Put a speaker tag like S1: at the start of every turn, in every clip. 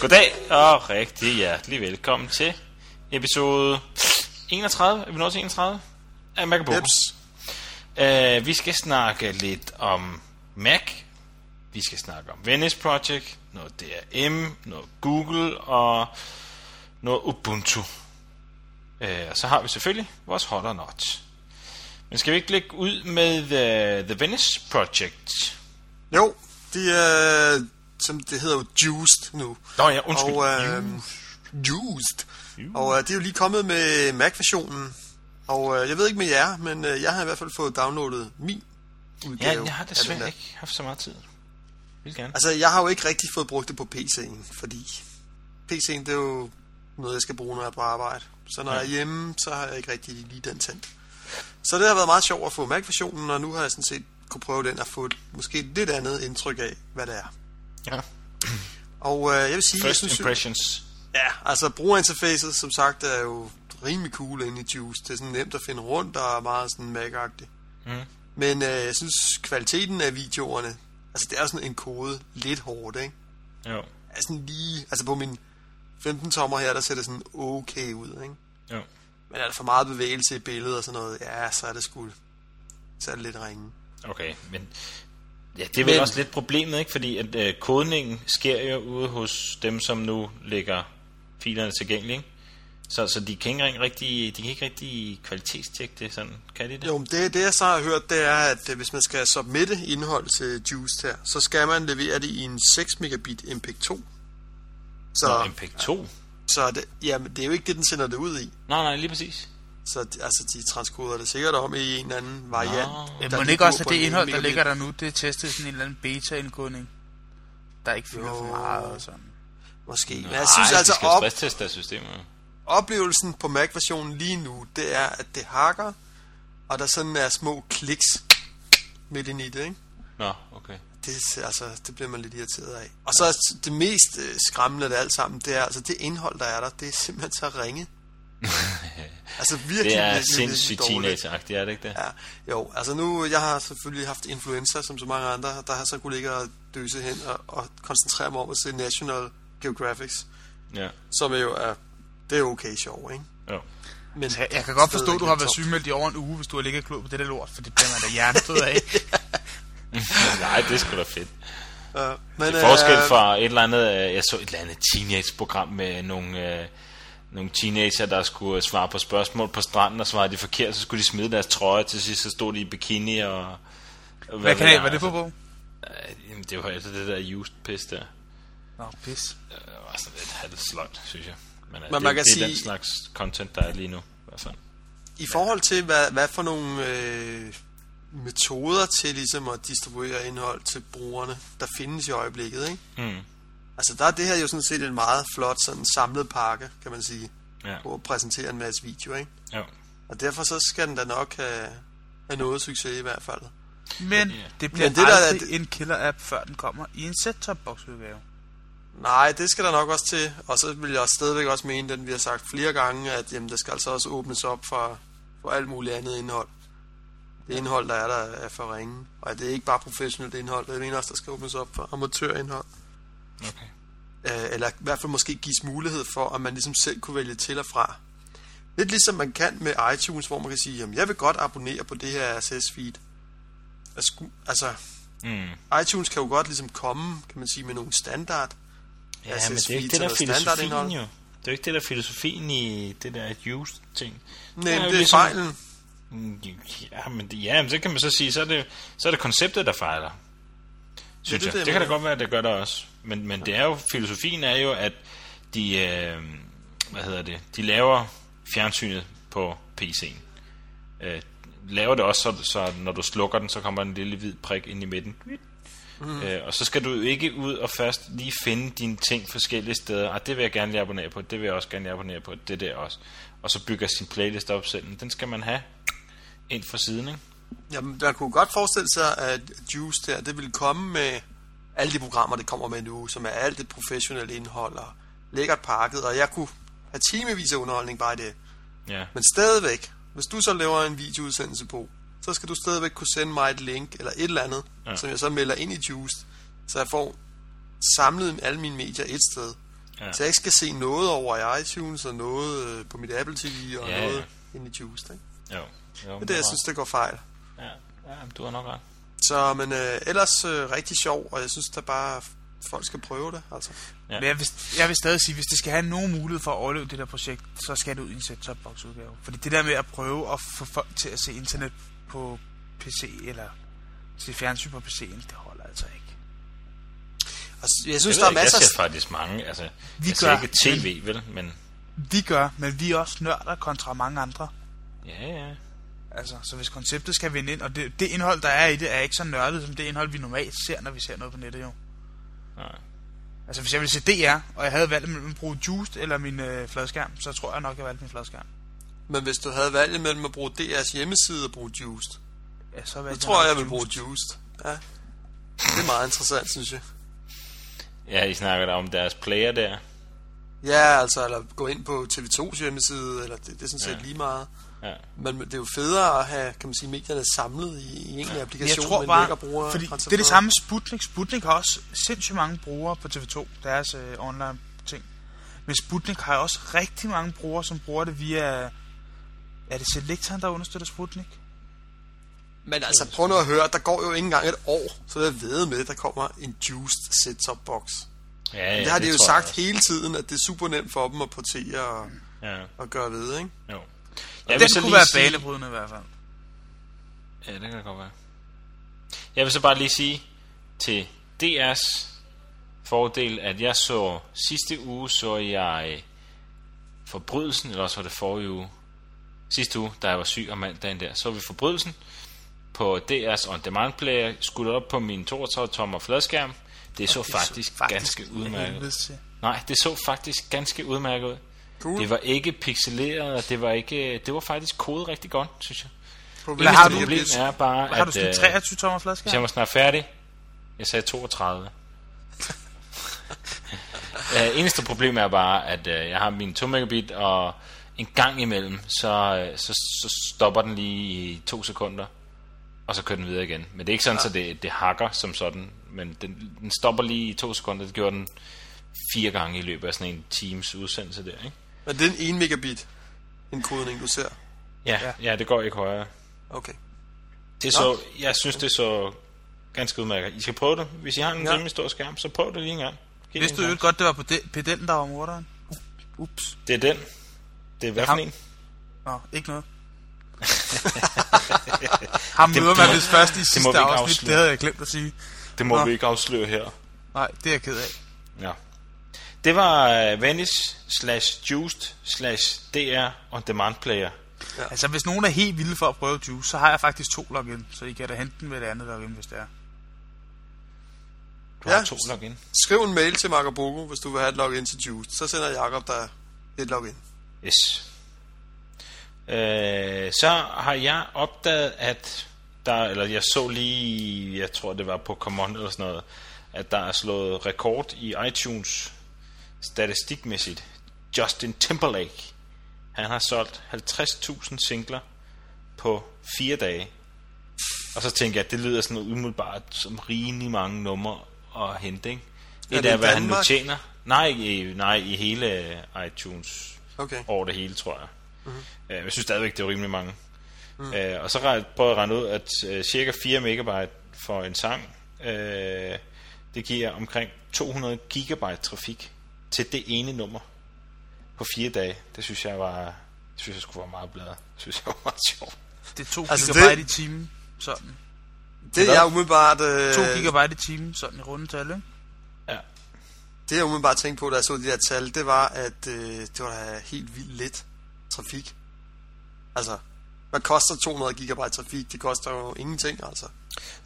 S1: Goddag og rigtig hjertelig velkommen til episode 31. Er vi nået til 31? Af Mac
S2: Jeps.
S1: Uh, vi skal snakke lidt om Mac. Vi skal snakke om Venice Project, noget DRM, noget Google og noget Ubuntu. Uh, og så har vi selvfølgelig vores hot or not. Men skal vi ikke lægge ud med uh, The Venice Project?
S2: Jo, de er, som det hedder jo, juiced nu.
S1: Nå ja, undskyld.
S2: Og, øh, juiced. Og øh, det er jo lige kommet med Mac-versionen. Og øh, jeg ved ikke med jer, men øh, jeg har i hvert fald fået downloadet min
S1: Ja,
S2: udgave.
S1: jeg har desværre ikke haft så meget tid. Vil gerne.
S2: Altså, jeg har jo ikke rigtig fået brugt det på PC'en, fordi PC'en, det er jo noget, jeg skal bruge, når jeg er på arbejde. Så når
S1: Ja.
S2: jeg er hjemme, så har jeg ikke rigtig lige den tændt. Så det har været meget sjovt at få Mac-versionen, og nu har jeg sådan set kunne prøve den at få et måske et lidt andet indtryk af, hvad det er.
S1: Ja.
S2: Og øh, jeg vil sige, jeg
S1: First
S2: synes, jo-
S1: impressions.
S2: Ja, altså brugerinterfacet, som sagt, er jo rimelig cool inde i Juice. Det er sådan nemt at finde rundt og er meget sådan Mac-agtigt.
S1: Mm.
S2: Men øh, jeg synes, kvaliteten af videoerne, altså det er sådan en kode lidt hårdt, ikke?
S1: Jo.
S2: Sådan lige, altså på min 15 tommer her, der ser det sådan okay ud, ikke?
S1: Jo.
S2: Men er der for meget bevægelse i billedet og sådan noget, ja, så er det sgu, så er det lidt ringe.
S1: Okay, men ja, det er vel
S2: Men-
S1: også lidt problemet, ikke? Fordi at øh, kodningen sker jo ude hos dem, som nu lægger filerne tilgængelige, ikke? Så, så de kan ikke rigtig, de kan ikke rigtig kvalitetstjekke det sådan, kan de det?
S2: Jo, men det, det jeg så har hørt, det er, at øh, hvis man skal submitte indhold til Juice her, så skal man levere det i en 6 megabit MPEG-2. Så,
S1: Nå, MPEG-2?
S2: så det, jamen, det er jo ikke det, den sender det ud i.
S1: Nej, nej, lige præcis.
S2: Så de- altså, de transkoder det sikkert om i en eller anden variant.
S1: Nå.
S2: Der
S3: må ikke også, at det indhold, der ligger der nu, det er testet i sådan en eller anden beta-indkodning, der ikke fylder for meget og sådan.
S2: Måske. Men
S1: Nej,
S2: jeg synes altså,
S1: de skal
S2: op,
S1: deres systemer.
S2: Oplevelsen på Mac-versionen lige nu, det er, at det hakker, og der sådan er små kliks midt ind i det, ikke?
S1: Nå, okay.
S2: Det, er- altså, det bliver man lidt irriteret af. Og så er det mest øh, skræmmende af det alt sammen, det er altså det indhold, der er der, det er simpelthen så ringe. altså virkelig,
S1: Det er
S2: virkelig,
S1: sindssygt teenageagtigt, er det ikke det?
S2: Ja, jo, altså nu, jeg har selvfølgelig haft influenza, som så mange andre, der har så kunne ligge og døse hen og, og koncentrere mig om at se National Geographics,
S1: Ja.
S2: som jo er, det er okay sjov, ikke?
S1: Jo.
S2: Men
S3: jeg, jeg kan godt forstå, at du har været sygemeldt i over en uge, hvis du har ligget klog på det der lort, for det bliver man da hjernestød af.
S1: Nej, det er sgu da fedt.
S2: Ja, men,
S1: Til forskel
S2: øh,
S1: fra et eller andet, øh, jeg så et eller andet teenage-program med nogle, øh, nogle teenager, der skulle øh, svare på spørgsmål på stranden, og svarede de forkert, så skulle de smide deres trøje, til sidst så stod de i bikini, og... og
S3: Hvad
S1: ved
S3: kanal
S1: jeg,
S3: var det på på?
S1: Øh, Jamen, det var altså det der used pis der.
S3: Nå, pis.
S1: Det var sådan lidt halvt sløjt, synes jeg. Men, øh,
S2: Men
S1: det,
S2: man kan
S1: det er
S2: sige-
S1: den slags content, der er lige nu. I hvert fald.
S2: I forhold til, hvad, hvad for nogle øh, metoder til ligesom at distribuere indhold til brugerne, der findes i øjeblikket, ikke?
S1: Mm.
S2: Altså der er det her jo sådan set en meget flot sådan samlet pakke, kan man sige,
S1: Ja.
S2: på at præsentere en masse video, ikke?
S1: Jo.
S2: Og derfor så skal den da nok have, have noget succes i hvert fald.
S3: Men
S1: Ja.
S3: det bliver
S2: Men det der er-
S3: aldrig en killer-app, før den kommer i en set-top-box-udgave.
S2: Nej, det skal der nok også til. Og så vil jeg stadigvæk også mene, den vi har sagt flere gange, at jamen, der skal altså også åbnes op for, for alt muligt andet indhold. Det indhold, der er der, er for ringe. Og det er ikke bare professionelt indhold, det er det også, der skal åbnes op for amatørindhold.
S1: Okay.
S2: Øh, eller i hvert fald måske gives mulighed for, at man ligesom selv kunne vælge til og fra. Lidt ligesom man kan med iTunes, hvor man kan sige, jamen jeg vil godt abonnere på det her RSS-feed. Altså, altså,
S1: Mm.
S2: iTunes kan jo godt ligesom komme, kan man sige, med nogle standard.
S1: Ja,
S2: RSS
S1: men det er ikke det, der er filosofien jo. Det er jo ikke det, der er filosofien i det der used ting.
S2: Nej,
S1: jo
S2: det er
S1: ligesom-
S2: fejlen.
S1: Ja, men, det, ja, men så kan man så sige, så er det, så er det konceptet, der fejler. Synes
S2: det er
S1: det,
S2: det,
S1: jeg.
S2: jeg
S1: det kan da godt være, at det gør det også. Men, men det er jo, filosofien er jo, at de, øh, hvad hedder det, de laver fjernsynet på PC'en. Øh, laver det også, så, så når du slukker den, så kommer en lille hvid prik ind i midten. Mm. Øh, og så skal du jo ikke ud og først lige finde dine ting forskellige steder. Ah, det vil jeg gerne lige abonnere på, det vil jeg også gerne lige abonnere på, det der også. Og så bygger sin playlist op selv. Den skal man have ind fra siden, ikke?
S2: Jamen, man kunne godt forestille sig, at Juice der, det ville komme med alle de programmer, det kommer med nu, som er alt det professionelle indhold, og lækkert pakket, og jeg kunne have timevis af underholdning bare i det.
S1: Ja.
S2: Men stadigvæk, hvis du så laver en videoudsendelse på, så skal du stadigvæk kunne sende mig et link, eller et eller andet,
S1: Ja.
S2: som jeg så melder ind i Juiced, så jeg får samlet alle mine medier et sted.
S1: Ja.
S2: Så jeg ikke skal se noget over i iTunes, og noget øh, på mit Apple TV, og
S1: Ja,
S2: ja,
S1: ja.
S2: noget ind i Juiced. Ikke?
S1: Jo. jo
S2: Det er det, jeg synes, det går fejl.
S1: Ja, ja du har nok ret.
S2: Så, men øh, ellers øh, rigtig sjov, og jeg synes da bare, folk skal prøve det, altså.
S1: Ja.
S3: Men jeg vil, jeg vil stadig sige, hvis det skal have nogen mulighed for at overleve det der projekt, så skal det ud i en set box udgave. Fordi det der med at prøve at få folk til at se internet på PC, eller til fjernsyn på PC'en, det holder altså ikke.
S2: Og jeg synes,
S1: jeg
S2: der er masser
S1: Jeg ser faktisk mange, altså,
S3: Vi
S1: jeg ser
S3: gør,
S1: ikke tv, vel, men
S3: Vi gør, men vi er også nørder kontra mange andre.
S1: ja, ja.
S3: Altså, så hvis konceptet skal vinde ind, og det, det indhold, der er i det, er ikke så nørdet, som det indhold, vi normalt ser, når vi ser noget på nettet, jo.
S1: Nej.
S3: Altså, hvis jeg ville se DR, og jeg havde valgt mellem at bruge Juiced eller min øh, fladskærm, så tror jeg nok, jeg valgte min fladskærm.
S2: Men hvis du havde valget mellem at bruge DR's hjemmeside og bruge Juiced,
S3: Ja, så valgte
S2: tror jeg, jeg vil bruge Juiced. Ja. Det er meget interessant, synes jeg.
S1: Ja, I snakker der om deres player der.
S2: Ja, altså, eller gå ind på TV2's hjemmeside, eller det, det er sådan set
S1: Ja.
S2: lige meget.
S1: Ja.
S2: Men det er jo federe at have, kan man sige, medierne samlet i, i en ja.
S3: Jeg
S2: applikation,
S3: tror
S2: med
S3: bare,
S2: lækker bruger
S3: fordi det er det samme Sputnik. Sputnik har også sindssygt mange brugere på TV2, deres øh, online ting. Men Sputnik har også rigtig mange brugere, som bruger det via... Er det Selectoren, der understøtter Sputnik?
S2: Men altså, prøv nu at høre, der går jo ikke engang et år, så jeg ved med, at der kommer en juiced set-top box.
S1: Ja,
S2: Ja,
S1: ja,
S2: det har de jo
S1: jeg
S2: sagt hele tiden, at det er super nemt for dem at portere og,
S1: Ja,
S2: og gøre ved, ikke?
S1: jo.
S3: Jeg
S1: vil
S3: den
S1: så
S3: kunne være
S1: sige-
S3: banebrydende i hvert fald.
S1: Ja, det kan det godt være. Jeg vil så bare lige sige til DR's fordel, at jeg så sidste uge, så jeg Forbrydelsen, eller også var det forrige uge. Sidste uge, da jeg var syg om mandagen der, så vi Forbrydelsen på DR's On Demand Player, skudt op på min 32-tommer fladskærm. Det så
S3: Det
S1: faktisk,
S3: så
S1: ganske
S3: af
S1: udmærket ud. Nej, det så faktisk ganske udmærket ud.
S2: Cool.
S1: Det var ikke pixeleret, og det var ikke, det var faktisk kodet rigtig godt, synes jeg.
S2: Problem,
S3: Hvad har du?
S1: problem er bare,
S3: Har du
S1: at
S3: en
S1: øh,
S3: 23 tommer flaske?
S1: hvis jeg var snart færdig, jeg sagde 32. uh, eneste problem er bare, at uh, jeg har min 2 megabit, og en gang imellem, så, så, så stopper den lige i to sekunder, og så kører den videre igen. Men det er ikke sådan, ja. så det, det hakker som sådan, men den, den stopper lige i to sekunder. Det gjorde den fire gange i løbet af sådan en Teams udsendelse der, ikke?
S2: Men det er en 1 megabit indkodning, du ser.
S1: Ja, ja. ja det går ikke højere.
S2: Okay.
S1: Det så, jeg synes, det så ganske udmærket. I skal prøve det. Hvis I har en
S2: Ja.
S1: rimelig stor skærm, så prøv det lige en gang. Giv
S3: Vidste du jo godt, det var på de- pedellen, der var morderen? Ups.
S1: Det er den. Det er hvad for en?
S3: Nå, ikke noget. Ham
S1: Det-
S3: møder man vist først i
S1: det må
S3: sidste
S1: vi ikke
S3: afsnit.
S1: afsløre.
S3: Det havde jeg glemt at sige.
S1: Det må
S3: Nå.
S1: vi ikke afsløre her.
S3: Nej, det er jeg ked af.
S1: Ja. Det var uh, Vanish slash Juiced slash DR on demand player.
S3: Altså, hvis nogen er helt vilde for at prøve Juice, så har jeg faktisk to login, så I kan da hente den ved det andet login, hvis det er.
S1: Du har
S2: Ja.
S1: to login.
S2: Skriv en mail til Marco hvis du vil have et login til Juice. Så sender Jakob dig et login.
S1: Yes. Øh, så har jeg opdaget, at der, eller jeg så lige, jeg tror det var på Common eller sådan noget, at der er slået rekord i iTunes statistikmæssigt. Justin Timberlake, han har solgt 50.000 singler på fire dage. Og så tænker jeg, at det lyder sådan umiddelbart som rimelig mange numre at hente, ikke?
S2: Er
S1: Et
S2: det
S1: af, hvad han nu
S2: Danmark?
S1: tjener. Nej, i, nej, i hele iTunes
S2: Okay.
S1: over det hele, tror jeg. Mm-hmm. Uh, jeg synes stadigvæk, det er rimelig mange. Mm. Uh, og så re- prøvede jeg at regne ud, at uh, cirka 4 megabyte for en sang, uh, det giver omkring 200 gigabyte trafik til det ene nummer på fire dage. Det synes jeg var, synes jeg skulle være meget bladet. Det synes jeg var meget sjovt.
S3: Det er 2
S2: Altså,
S3: gigabyte
S2: det-
S3: i timen, sådan.
S2: Det
S1: Hvad?
S2: jeg umiddelbart... Øh,
S3: 2 gigabyte i timen, sådan i rundetal, ikke?
S1: Ja.
S2: Det jeg umiddelbart tænkte på, da jeg så de her tal, det var, at øh, det var da helt vildt lidt trafik. Altså, hvad koster 200 gigabyte trafik? Det koster jo ingenting, altså.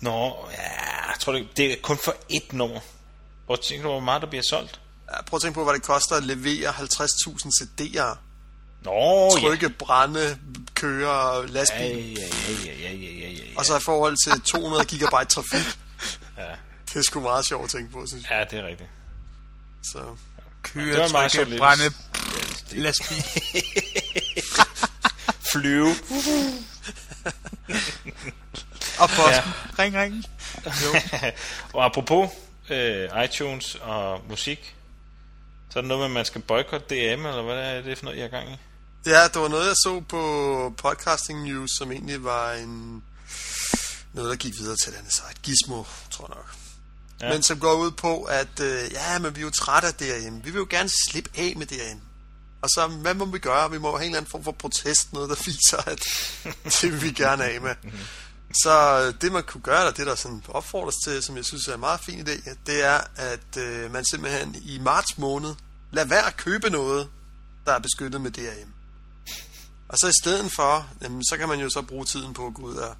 S1: Nå, ja, jeg tror det, det er kun for ét nummer. Prøv at tænke, hvor meget der bliver solgt.
S2: Ja, prøv at tænke på, hvad det koster at levere 50.000 CD'er.
S1: Nå,
S2: Trykke, brænde, køre,
S1: ja.
S2: lastbil.
S1: Ja, ja, ja, ja, ja, ja, ja, ja.
S2: Og så i forhold til 200 gigabyte trafik.
S1: Ja.
S2: Det er sgu meget sjovt at tænke på, synes jeg.
S1: Ja, det er rigtigt.
S2: Så.
S3: køre,
S1: meget
S3: trykke, brænde, lastbil.
S1: Flyve.
S3: Og posten. Ja. Ring, ring. Jo.
S1: og apropos øh, iTunes og musik, så er det noget med, at man skal boykotte DM, eller hvad er det for noget, jeg er gang i?
S2: Ja, det var noget, jeg så på Podcasting News, som egentlig var en noget, der gik videre til denne site. Gizmo, tror jeg nok.
S1: Ja.
S2: Men som går ud på, at øh, ja, men vi er jo trætte af DRM. Vi vil jo gerne slippe af med DRM. Og så, hvad må vi gøre? Vi må have en eller anden form for protest, noget der viser, at det vil vi gerne af med. Så øh, det man kunne gøre, eller det der sådan opfordres til, som jeg synes er en meget fin idé, det er, at øh, man simpelthen i marts måned lader være at købe noget, der er beskyttet med DRM. Og så i stedet for, jamen, så kan man jo så bruge tiden på at gå ud og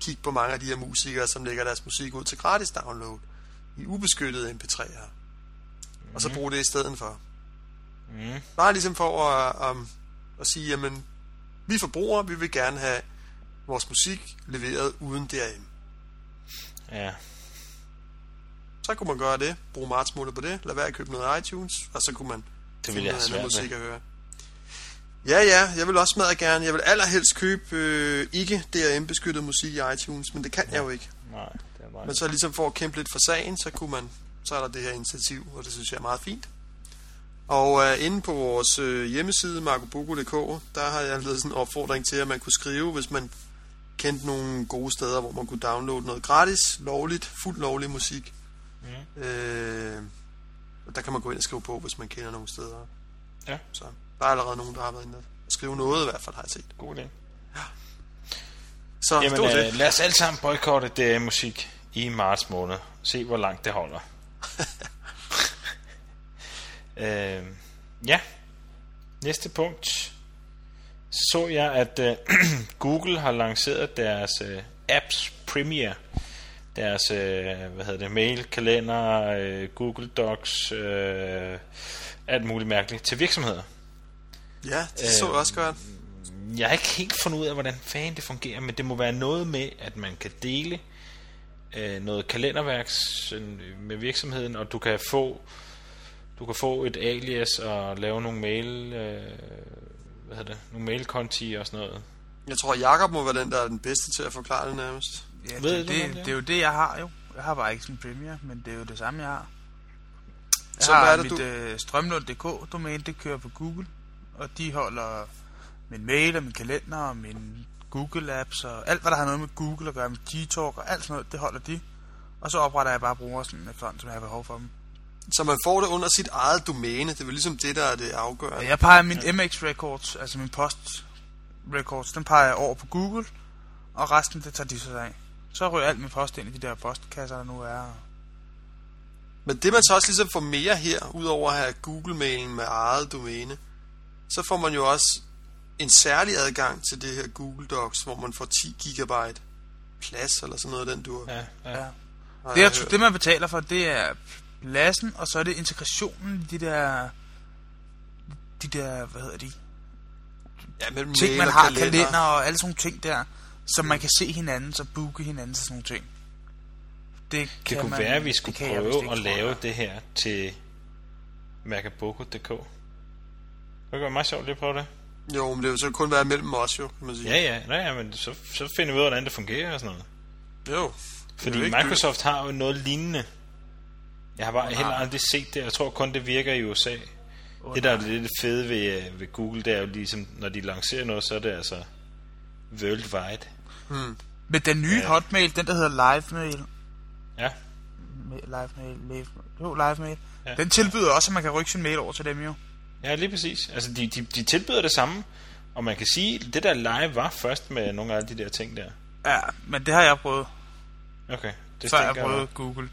S2: kigge på mange af de her musikere, som lægger deres musik ud til gratis download i ubeskyttede MP3'er. Og så bruge det i stedet for.
S1: Mm.
S2: Bare ligesom for at, um, at sige, jamen, vi forbrugere, vi vil gerne have vores musik leveret uden DRM.
S1: Ja.
S2: Så kunne man gøre det, bruge marts måned på det, lad være at købe noget iTunes, og så kunne man
S1: Det vil
S2: finde
S1: jeg
S2: noget
S1: have svært
S2: musik
S1: med.
S2: at høre. Ja, ja, jeg vil også meget gerne. Jeg vil allerhelst købe øh, ikke DRM-beskyttet musik i iTunes, men det kan ja. jeg jo ikke.
S1: Nej, det er bare...
S2: Men så ligesom for at kæmpe lidt for sagen, så kunne man, så er der det her initiativ, og det synes jeg er meget fint. Og øh, inde på vores øh, hjemmeside, markoboko.dk, der har jeg lavet sådan en opfordring til, at man kunne skrive, hvis man kendte nogle gode steder, hvor man kunne downloade noget gratis, lovligt, fuldt lovlig musik.
S1: Mm.
S2: Øh, og der kan man gå ind og skrive på, hvis man kender nogle steder.
S1: Ja.
S2: Så der er allerede nogen, der har været inde og skrive noget i hvert fald, har jeg set.
S1: God idé.
S2: Så
S1: Jamen,
S2: det det.
S1: øh, lad os alle sammen boykotte DM-musik i marts måned. Se, hvor langt det holder. øh, ja. Næste punkt. Så jeg, at øh, Google har lanceret deres øh, Apps Premiere. Deres, øh, hvad hedder det, mail, kalender, øh, Google Docs, øh, alt muligt mærkeligt til virksomheder.
S2: Ja, det så jeg også godt.
S1: Jeg har ikke helt fundet ud af, hvordan fanden det fungerer, men det må være noget med, at man kan dele øh, noget kalenderværk sådan, med virksomheden, og du kan få du kan få et alias og lave nogle mail øh, hvad hedder det, nogle mailkonti og sådan noget.
S2: Jeg tror, Jakob må være den, der er den bedste til at forklare det nærmest.
S3: Ja,
S1: Ved
S3: det,
S1: du,
S3: det,
S1: det er?
S3: det, er jo det, jeg har jo. Jeg har bare ikke en Premiere, men det er jo det samme, jeg har. Jeg
S2: Så
S3: har
S2: hvad er det,
S3: mit
S2: du-
S3: øh, strømlund.dk-domæne, det kører på Google, og de holder min mail og min kalender og min Google Apps og alt, hvad der har noget med Google at gøre, med Gtalk og alt sådan noget, det holder de. Og så opretter jeg bare brugere sådan efterhånden, som jeg har behov for dem.
S2: Så man får det under sit eget domæne. Det er vel ligesom det, der er det afgørende.
S3: Jeg peger min MX Records, altså min post records, den peger jeg over på Google, og resten det tager de sig af. Så ryger alt min post ind i de der postkasser, der nu er.
S2: Men det man så også ligesom får mere her, udover at have Google-mailen med eget domæne, så får man jo også en særlig adgang til det her Google Docs, hvor man får 10 gigabyte plads eller sådan noget, den du
S1: Ja, ja.
S3: Ja. Det,
S2: jeg
S3: det man betaler for, det er pladsen, og så er det integrationen i de der... De der, hvad hedder de?
S2: ja, mellem
S3: Ting,
S2: mail
S3: man
S2: og
S3: har, kalender. kalender og alle sådan nogle ting der, så man kan se hinanden, så booke hinanden til sådan nogle ting. Det,
S1: Det
S3: kan
S1: kunne
S3: man,
S1: være, at vi skulle
S3: kan jeg
S1: prøve
S3: ikke,
S1: at
S3: tror jeg.
S1: lave det her til Macaboko.dk. Det kunne være meget sjovt lige at prøve det.
S2: Jo, men det vil så kun være mellem os jo, kan man sige.
S1: Ja, ja, ja, ja men så, så finder vi ud af, hvordan det fungerer og sådan noget.
S2: Jo.
S1: Fordi Microsoft har jo noget lignende. Jeg har bare heller aldrig set det. Jeg tror kun, det virker i USA.
S3: Åh,
S1: det, der er lidt fede ved, øh, ved Google, det er jo ligesom, når de lancerer noget, så er det altså worldwide.
S2: Hmm.
S3: Men den nye
S1: Ja.
S3: hotmail, den der hedder LiveMail,
S1: Ja,
S3: Ma- LiveMail, live, jo, LiveMail,
S1: Ja.
S3: den tilbyder også, at man kan rykke sin mail over til dem jo.
S1: ja lige præcis. Altså, de, de, de tilbyder det samme. Og man kan sige, det der live var først med nogle af alle de der ting der.
S3: Ja, men det har jeg prøvet,
S1: Okay, det
S3: før jeg prøvede Google.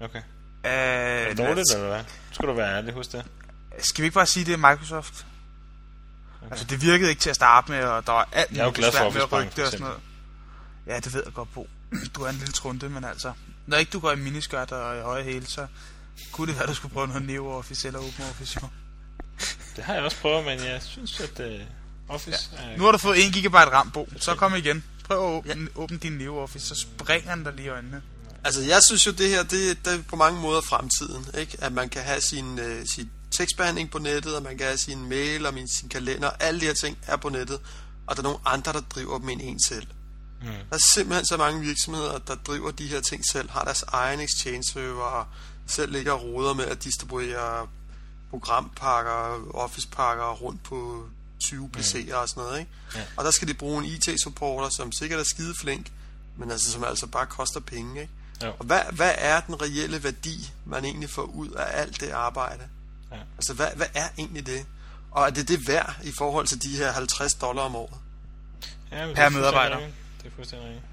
S1: Okay.
S3: Uh,
S1: Er det dårligt, eller hvad? Skal du være ærlig hos det?
S3: Skal vi ikke bare sige, det er Microsoft? Okay. Altså, det virkede ikke til at starte med, og der var alt
S1: Jeg er jo glad for
S3: med at rykke det og sådan noget. Ja, det ved jeg godt på. Du er en lille trunde, men altså... Når ikke du går i miniskørt og i høje hæle, så kunne det være, du skulle prøve noget Neo Office eller Open Office. Jo.
S1: Det har jeg også prøvet, men jeg synes, at uh, Office ja. er...
S3: Nu har du fået 1 GB RAM på, så kom igen. Prøv at åbne, åbne din Neo Office, så springer den der lige i øjnene.
S2: Altså, jeg synes jo, det her, det, det er på mange måder fremtiden, ikke? At man kan have sin, øh, sit tekstbehandling på nettet, og man kan have sin mail og min, sin kalender, alle de her ting er på nettet, og der er nogle andre, der driver dem end en selv. Mm. Der er simpelthen så mange virksomheder, der driver de her ting selv, har deres egen exchange server, og selv ligger og roder med at distribuere programpakker, office-pakker rundt på 20 PC'er og sådan noget, ikke?
S1: Ja.
S2: Og der skal de bruge en IT-supporter, som sikkert er skide flink, men altså som altså bare koster penge, ikke?
S1: Jo.
S2: Og hvad, hvad er den reelle værdi, man egentlig får ud af alt det arbejde?
S1: Ja.
S2: Altså, hvad, hvad er egentlig det? Og er det det værd i forhold til de her 50 dollar om året?
S1: Ja,
S3: Per
S1: er
S3: medarbejder.
S1: Det er fuldstændig rigtigt.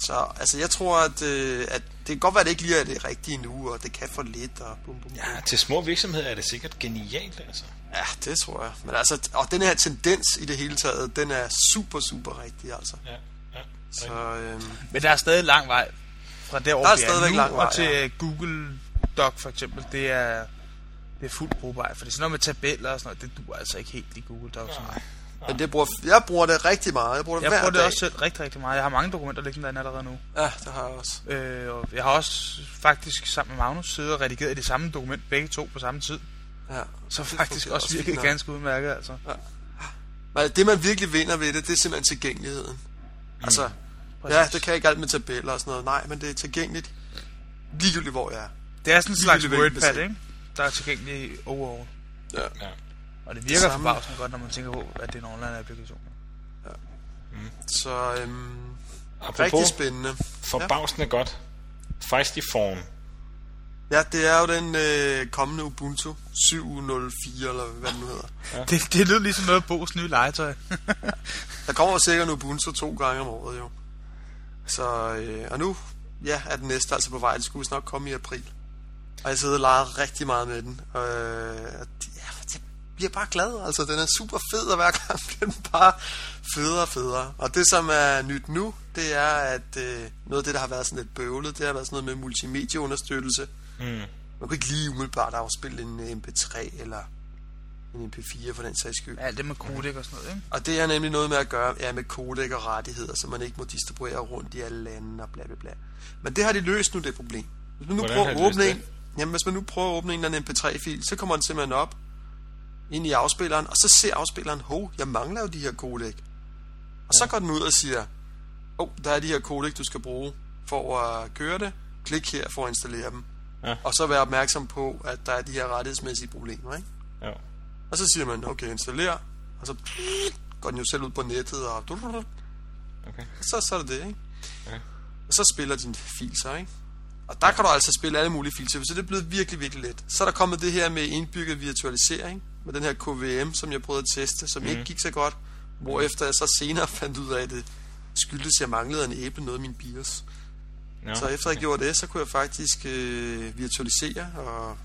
S2: Så altså, jeg tror, at, øh, at det kan godt være, at det ikke lige er det rigtige nu, og det kan for lidt, og bum, bum, bum.
S1: Ja, til små virksomheder er det sikkert genialt, altså.
S2: Ja, det tror jeg. Men altså, og den her tendens i det hele taget, den er super, super rigtig, altså.
S1: Ja, ja.
S2: Så, øhm,
S3: Men der er stadig lang vej fra derovre,
S2: Der er stadigvæk lang vej,
S3: og til
S2: ja.
S3: ja. Google Doc for eksempel. Det er, det er fuldt brugbart. Fordi sådan noget med tabeller og sådan noget, det duer altså ikke helt i Google Docs. Nej.
S2: men det bruger, jeg bruger det rigtig meget. Jeg bruger det
S3: Jeg
S2: hver
S3: bruger det
S2: dag.
S3: også selv rigtig, rigtig meget. Jeg har mange dokumenter liggende derinde allerede nu.
S2: Ja, det har jeg også.
S3: Øh, og jeg har også faktisk sammen med Magnus siddet og redigeret i det samme dokument, begge to på samme tid.
S2: Ja.
S3: Så
S2: Det
S3: faktisk også virkelig ganske udmærket, altså.
S2: Men det, man virkelig vinder ved det, det er simpelthen tilgængeligheden. Altså, ja,
S3: Præcis.
S2: det kan ikke alt med tabeller og sådan noget. Nej, men det er tilgængeligt ligegyldigt, hvor jeg er.
S3: Det er sådan en slags WordPad, ikke? Der er tilgængelig overall.
S2: Ja.
S1: Ja.
S3: Og det virker
S2: Samme.
S3: forbavsende godt, når man tænker på, at det er en online applikation.
S2: Så øhm,
S1: Apropos
S2: rigtig spændende.
S1: forbavsende godt. Feisty Form.
S2: Ja, det er jo den øh, kommende Ubuntu 7.04, eller hvad det nu hedder.
S3: Det, det lyder ligesom noget Bo's nye legetøj.
S2: Der kommer sikkert en Ubuntu to gange om året, jo. Så, øh, og nu ja, er den næste altså på vej. Det skulle nok komme i april. Og jeg sidder og leger rigtig meget med den. Og ja, jeg bliver bare glad. Altså, den er super fed, og hver gang den bare federe og federe. Og det, som er nyt nu, det er, at øh, noget af det, der har været sådan lidt bøvlet, det har været sådan noget med multimedieunderstøttelse.
S1: Mm.
S2: Man kunne ikke lige umiddelbart afspille en øh, MP3 eller en MP4 for den sags skyld.
S3: Alt det med codec og sådan noget, ikke?
S2: Og det har nemlig noget med at gøre ja, med kodek og rettigheder, så man ikke må distribuere rundt i alle lande og bla bla bla. Men det har de løst nu, det problem. Hvis man nu
S1: Hvordan
S2: prøver at åbne en, jamen, hvis man nu prøver at åbne en eller anden MP3-fil, så kommer den simpelthen op ind i afspilleren, og så ser afspilleren, hov, jeg mangler jo de her kodek. Og så går den ud og siger, åh, oh, der er de her kodek, du skal bruge for at køre det. Klik her for at installere dem.
S1: Ja.
S2: Og så være opmærksom på, at der er de her rettighedsmæssige problemer, ikke?
S1: Jo.
S2: Og så siger man, okay, installér, og så går den jo selv ud på nettet, og
S1: Okay.
S2: så, så er det det, ikke?
S1: Okay.
S2: Og så spiller din fil så, ikke? Og der kan du altså spille alle mulige filtyper, så det er blevet virkelig, virkelig let. Så er der kommet det her med indbygget virtualisering, med den her KVM, som jeg prøvede at teste, som mm. ikke gik så godt, hvorefter jeg så senere fandt ud af, at det skyldtes, at jeg manglede en æble noget af min BIOS.
S1: Nå,
S2: Så efter jeg gjorde det, så kunne jeg faktisk øh, virtualisere og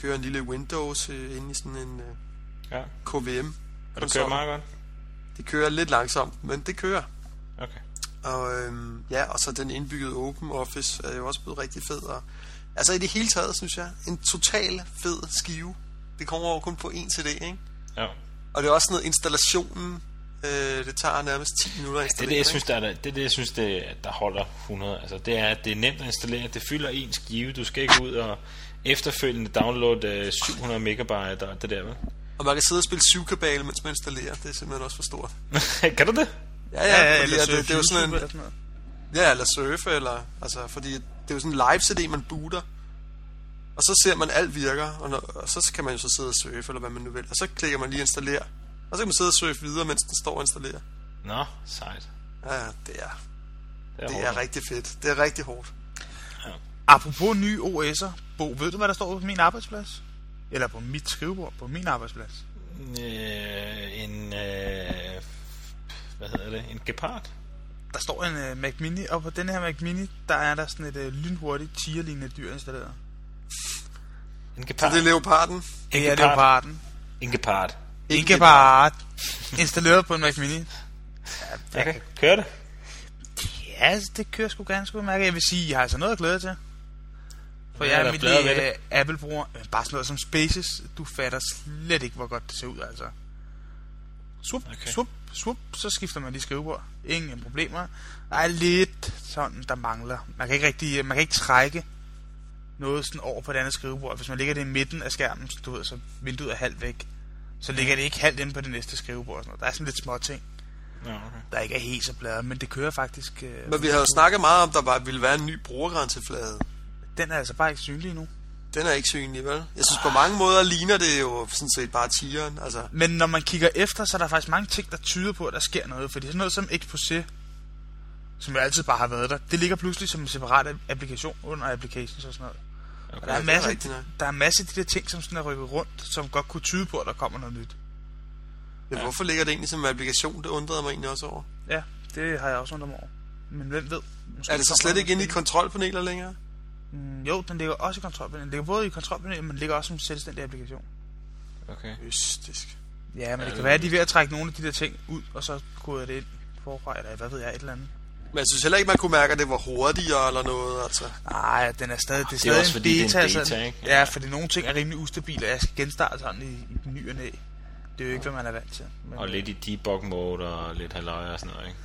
S2: køre en lille Windows øh, ind i sådan en øh,
S1: Ja,
S2: KVM.
S1: og det kører meget godt.
S2: Det kører lidt langsomt, men det kører.
S1: Okay.
S2: Og øhm, ja, og så den indbyggede Open Office er jo også blevet rigtig fed. Og, altså i det hele taget, synes jeg, en total fed skive. Det kommer jo kun på én CD, ikke?
S1: Ja.
S2: Og det er også sådan noget installationen, øh, det tager nærmest 10 minutter at
S1: Det er
S2: installere.
S1: det, jeg synes, der, er, det, er det, jeg synes det, der holder 100. Altså, det er, at det er nemt at installere. Det fylder en skive. Du skal ikke ud og efterfølgende downloade øh, 700 megabyte og det der, vel?
S2: Og man kan sidde og spille syvkabale, mens man installerer. Det er simpelthen også for stort.
S1: kan du det?
S2: Ja, ja, ja fordi
S3: eller
S2: det, det, er jo sådan en,
S3: eller sådan noget.
S2: Ja, eller surfe, eller, altså, fordi det er jo sådan en live CD, man booter. Og så ser man, alt virker, og, når, og så kan man jo så sidde og surfe, eller hvad man nu vil. Og så klikker man lige installer. Og så kan man sidde og surfe videre, mens den står og installerer.
S1: Nå, sejt.
S2: Ja, ja, det er,
S1: Det er,
S2: det er rigtig fedt. Det er rigtig hårdt.
S3: Apropos nye OS'er. Bo, ved du, hvad der står på min arbejdsplads? Eller på mit skrivebord på min arbejdsplads?
S1: Øh, en, øh, hvad hedder det? En gepard?
S3: Der står en uh, Mac Mini, og på den her Mac Mini, der er der sådan et uh, lynhurtigt tigerlignende dyr installeret.
S1: En
S2: Så
S1: gepard?
S2: det er leoparden.
S1: En
S3: Det er leoparden.
S1: En gepard.
S3: En gepard. installeret på en Mac Mini.
S1: Okay, kører det?
S3: Ja, det kører sgu ganske udmærket. Jeg vil sige, jeg har altså noget at glæde til. For
S1: Ja,
S3: jeg er mit uh, Apple-bruger. Øh, Bare sådan noget som Spaces. Du fatter slet ikke, hvor godt det ser ud, altså. Svup,
S1: Okay.
S3: svup, svup, så skifter man lige skrivebord. Ingen problemer. Der er lidt sådan, der mangler. Man kan ikke rigtig, man kan ikke trække noget sådan over på det andet skrivebord. Hvis man ligger det i midten af skærmen, så, du ved, så vinduet er halvt væk, så ligger det ikke halvt inde på det næste skrivebord. og Sådan noget. Der er sådan lidt små ting,
S1: Ja, okay.
S3: der ikke er helt så bladret, men det kører faktisk... Øh,
S2: Men vi har jo snakket meget om, at der bare ville være en ny brugergrænseflade.
S3: Den er altså bare ikke synlig nu.
S2: Den er ikke synlig, vel? Jeg synes, på mange måder ligner det jo sådan set bare tieren. Altså,
S3: Men når man kigger efter, så er der faktisk mange ting, der tyder på, at der sker noget. Fordi sådan noget som Exposé, som jo altid bare har været der, det ligger pludselig som en separat applikation under applications og sådan noget. Og der er, masse,
S2: rigtigt
S3: der er masse af de der ting, som sådan er rykket rundt, som godt kunne tyde på, at der kommer noget nyt.
S2: ja. Hvorfor ligger det egentlig som en applikation? Det undrede mig egentlig også over.
S3: Ja, det har jeg også undret mig over. Men hvem ved? Måske
S2: Er det så slet ikke inde i kontrolpaneler længere?
S3: Mm, Jo, den ligger også i kontrolpanelen. Den ligger både i kontrolpanelen, men den ligger også som en selvstændig applikation.
S1: okay.
S2: Mystisk.
S3: Ja, men
S1: Ja,
S3: det kan være, at de er ved at trække nogle af de der ting ud, og så koder det ind forfra, eller hvad ved jeg, et eller andet.
S2: Men jeg synes heller ikke, man kunne mærke, at det var hurtigere eller noget. Altså.
S3: Nej, den er stadig, det er
S1: Det er
S3: stadig
S1: også
S3: en
S1: fordi, det er en
S3: beta.
S1: beta,
S3: sådan.
S1: ikke?
S3: Ja, fordi nogle ting er rimelig ustabile, og jeg skal genstarte sådan i, i den ny og næ. Det er jo ikke, hvad man er vant til. Men,
S1: Og lidt i debug mode og lidt halvøje og sådan noget, ikke?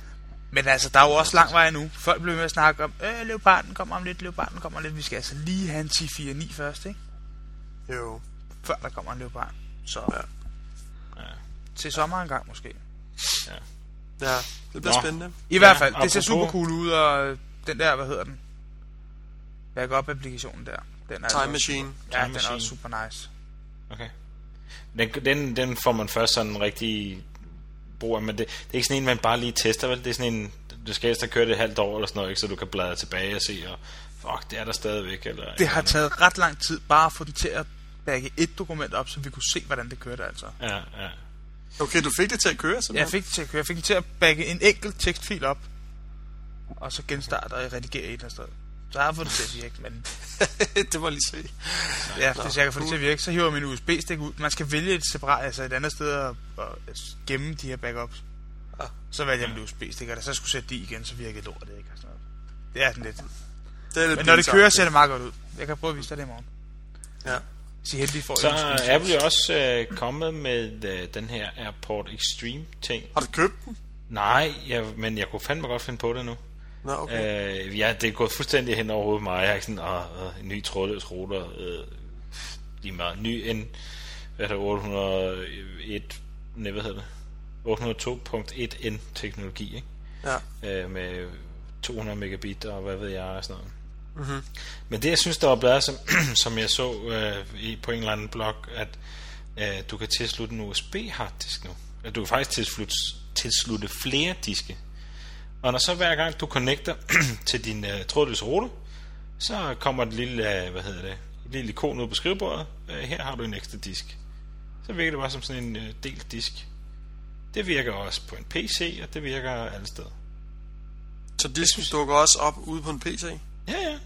S3: Men altså, der er jo også lang vej nu. Folk bliver med at snakke om, øh, Leoparden kommer om lidt, Leoparden kommer om lidt. Vi skal altså lige have en 10-4-9 først, ikke?
S2: Jo.
S3: Før der kommer en Leopard. Så
S2: Ja.
S1: Ja.
S3: til sommer en gang måske.
S2: Ja, det bliver
S1: Nå.
S2: spændende.
S3: I hvert
S1: Ja,
S3: fald, det ser super cool ud, og øh, den der, hvad hedder den? Backup-applikationen der. Den er
S2: Time
S3: altså-
S2: Machine.
S3: Ja,
S1: Time
S3: den er
S1: Machine.
S3: også super nice.
S1: Okay. Den, den, den får man først sådan en rigtig brug af, men det, det er ikke sådan en, man bare lige tester, vel? Det er sådan en, du skal helst have kørt et halvt år eller sådan noget, ikke? så du kan bladre tilbage og se, og fuck, det er der stadigvæk. Eller,
S3: Det har
S1: eller,
S3: taget ret lang tid bare at få den til at bagge et dokument op, så vi kunne se, hvordan det kørte altså.
S1: Ja, ja.
S2: Okay, du fik det til at køre,
S3: Jeg
S2: simpelthen?
S3: fik, det til at køre. jeg fik den til at bagge en enkelt tekstfil op, og så genstarte og redigere i den sted. Så har jeg fået det til at virke, men
S2: det må jeg lige se.
S3: ja, hvis jeg kan få det til at virke, så hiver jeg min USB-stik ud. Man skal vælge et separat, altså et andet sted at, at gemme de her backups.
S2: Ja.
S3: Så valgte jeg min USB-stik, og da så skulle sætte de igen, så virkede lortet ikke. Og sådan noget. Det er sådan lidt.
S2: Det er lidt
S3: Men når det kører, ser det meget godt ud. Jeg kan prøve at vise dig det i morgen.
S2: Ja.
S3: Så heldig får
S1: Så er. Apple jo også øh, kommet med øh, den her AirPort Extreme ting.
S2: Har du købt den?
S1: Nej, jeg, men jeg kunne fandme godt finde på det nu.
S2: Nå, okay.
S1: Øh, ja, det er gået fuldstændig hen over hovedet mig. Jeg ikke sådan, åh, åh, en ny trådløs router. Øh, lige meget. Ny en, hvad er det, 801, nej, hvad hedder det? 802.1n teknologi, ikke?
S2: Ja.
S1: Øh, med 200 megabit og hvad ved jeg og sådan noget.
S2: Mm-hmm.
S1: Men det, jeg synes, der var bladet, som, som jeg så øh, i, på en eller anden blog, at øh, du kan tilslutte en USB-harddisk nu. At du kan faktisk tilslutte, tilslutte flere diske. Og når så hver gang du connecter til din øh, trådløse router, så kommer et lille, øh, hvad hedder det, et lille ikon ud på skrivebordet. Øh, her har du en ekstra disk. Så virker det bare som sådan en øh, delt disk. Det virker også på en PC, og det virker alle steder.
S2: Så disken dukker også op ude på en PC?
S1: Ja, ja.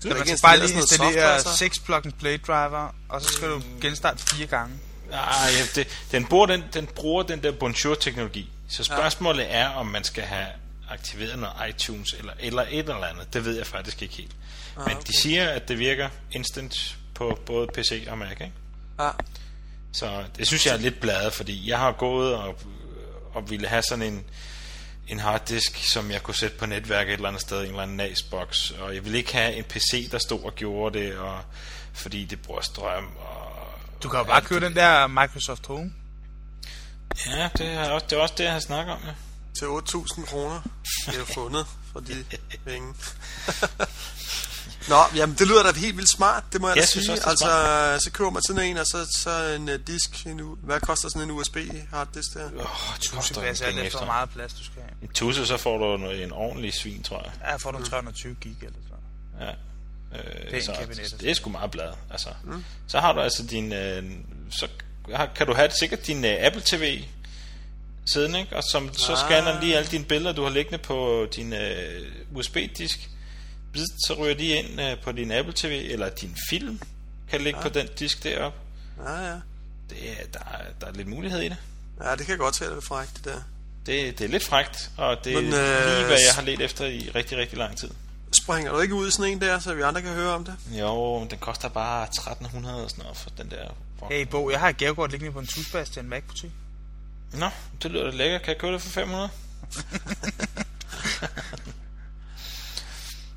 S3: Så man skal bare lige installere
S2: software, så?
S3: 6 plug and play driver, og så skal du genstarte fire gange.
S1: Nej, ja, det, den, bruger den, den bruger den der Bonjour-teknologi. Så spørgsmålet ja. er, om man skal have aktiveret noget iTunes eller, eller et eller andet. Det ved jeg faktisk ikke helt. Ah, Men
S2: okay.
S1: de siger, at det virker instant på både PC og Mac, ikke?
S2: Ja.
S1: Så det synes jeg er lidt bladet, fordi jeg har gået og, og ville have sådan en, en harddisk, som jeg kunne sætte på netværk et eller andet sted, en eller anden NAS-box, og jeg ville ikke have en PC, der stod og gjorde det, og, fordi det bruger strøm. Og,
S3: Du kan jo bare købe den der Microsoft Home.
S1: Ja, det er også det, er også det jeg har snakket om, ja.
S2: Til 8.000 kroner. Det er jo fundet for de penge. Nå, jamen det lyder da helt vildt smart, det må jeg,
S1: Jeg
S2: da sige.
S1: også, det er
S2: altså, så køber man sådan en, og så, så en uh, disk. En, u- hvad koster sådan en USB harddisk der?
S1: Åh, det en
S3: passe alt
S1: penge
S3: efter, hvor
S1: efter.
S3: meget plads du skal have.
S1: En tusse, så får du noget, en ordentlig svin, tror jeg.
S3: Ja, får du 320 gig eller sådan.
S1: Ja. Øh,
S3: Pæn
S1: så
S3: kabinet.
S1: det er sgu meget blad. Altså. Mm. Så har du altså din... Øh, så har, kan du have sikkert din øh, Apple TV siden, ikke? Og som, så scanner den lige alle dine billeder, du har liggende på din øh, USB-disk. Så ryger de ind øh, på din Apple TV, eller din film kan ligge
S2: Ah.
S1: på den disk deroppe.
S2: Ja, ja.
S1: Det, er- der, er, der er lidt mulighed i det.
S2: Ja, det kan godt tage det frækt, det der.
S1: Det, det er lidt frægt, og det er
S2: Men, øh,
S1: lige, hvad jeg har let efter i rigtig, rigtig lang tid.
S2: Springer du ikke ud i sådan en der, så vi andre kan høre om det?
S1: Jo, den koster bare 1300 og sådan noget for den der.
S3: Hey Bo, jeg har et gavekort liggende på en tusbas til en Mac-butik.
S1: Nå, det lyder da lækkert. Kan jeg købe det for 500?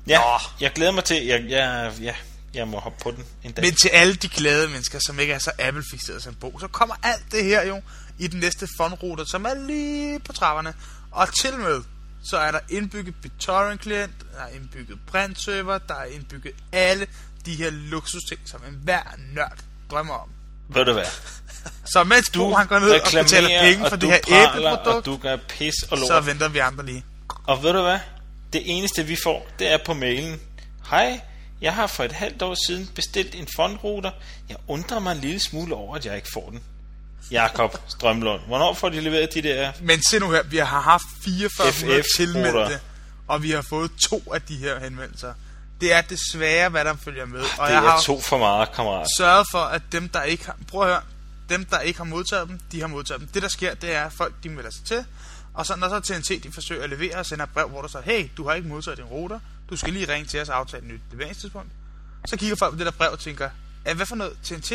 S1: ja, jeg glæder mig til... Jeg, jeg, ja, jeg må hoppe på den en dag.
S3: Men til alle de glade mennesker, som ikke er så Apple-fixeret som Bo, så kommer alt det her jo i den næste fondruter, som er lige på trapperne. Og til med, så er der indbygget BitTorrent-klient, der er indbygget printserver, der er indbygget alle de her luksusting, som enhver nørd drømmer om.
S1: Ved du hvad?
S3: Så mens du, han går ned og betaler penge for det her æbleprodukt,
S1: Og du gør pis og lort.
S3: så venter vi andre lige.
S1: Og ved du hvad? Det eneste vi får, det er på mailen. Hej, jeg har for et halvt år siden bestilt en fondruter. Jeg undrer mig en lille smule over, at jeg ikke får den. Jakob Strømlund, hvornår får de leveret de der?
S3: Men se nu her, vi har haft 4400
S1: FF
S3: tilmeldte, og vi har fået to af de her henvendelser. Det er desværre, hvad der følger med. Og
S1: Det
S3: jeg har
S1: er to for meget, kammerat.
S3: sørget for, at dem, der ikke har... Prøv at høre. Dem, der ikke har modtaget dem, de har modtaget dem. Det, der sker, det er, at folk de melder sig til. Og så når så TNT de forsøger at levere og sender et brev, hvor der så, hey, du har ikke modtaget din router. Du skal lige ringe til os og aftale et nyt leveringstidspunkt. Så kigger folk på det der brev og tænker, "Ja, hvad for noget TNT?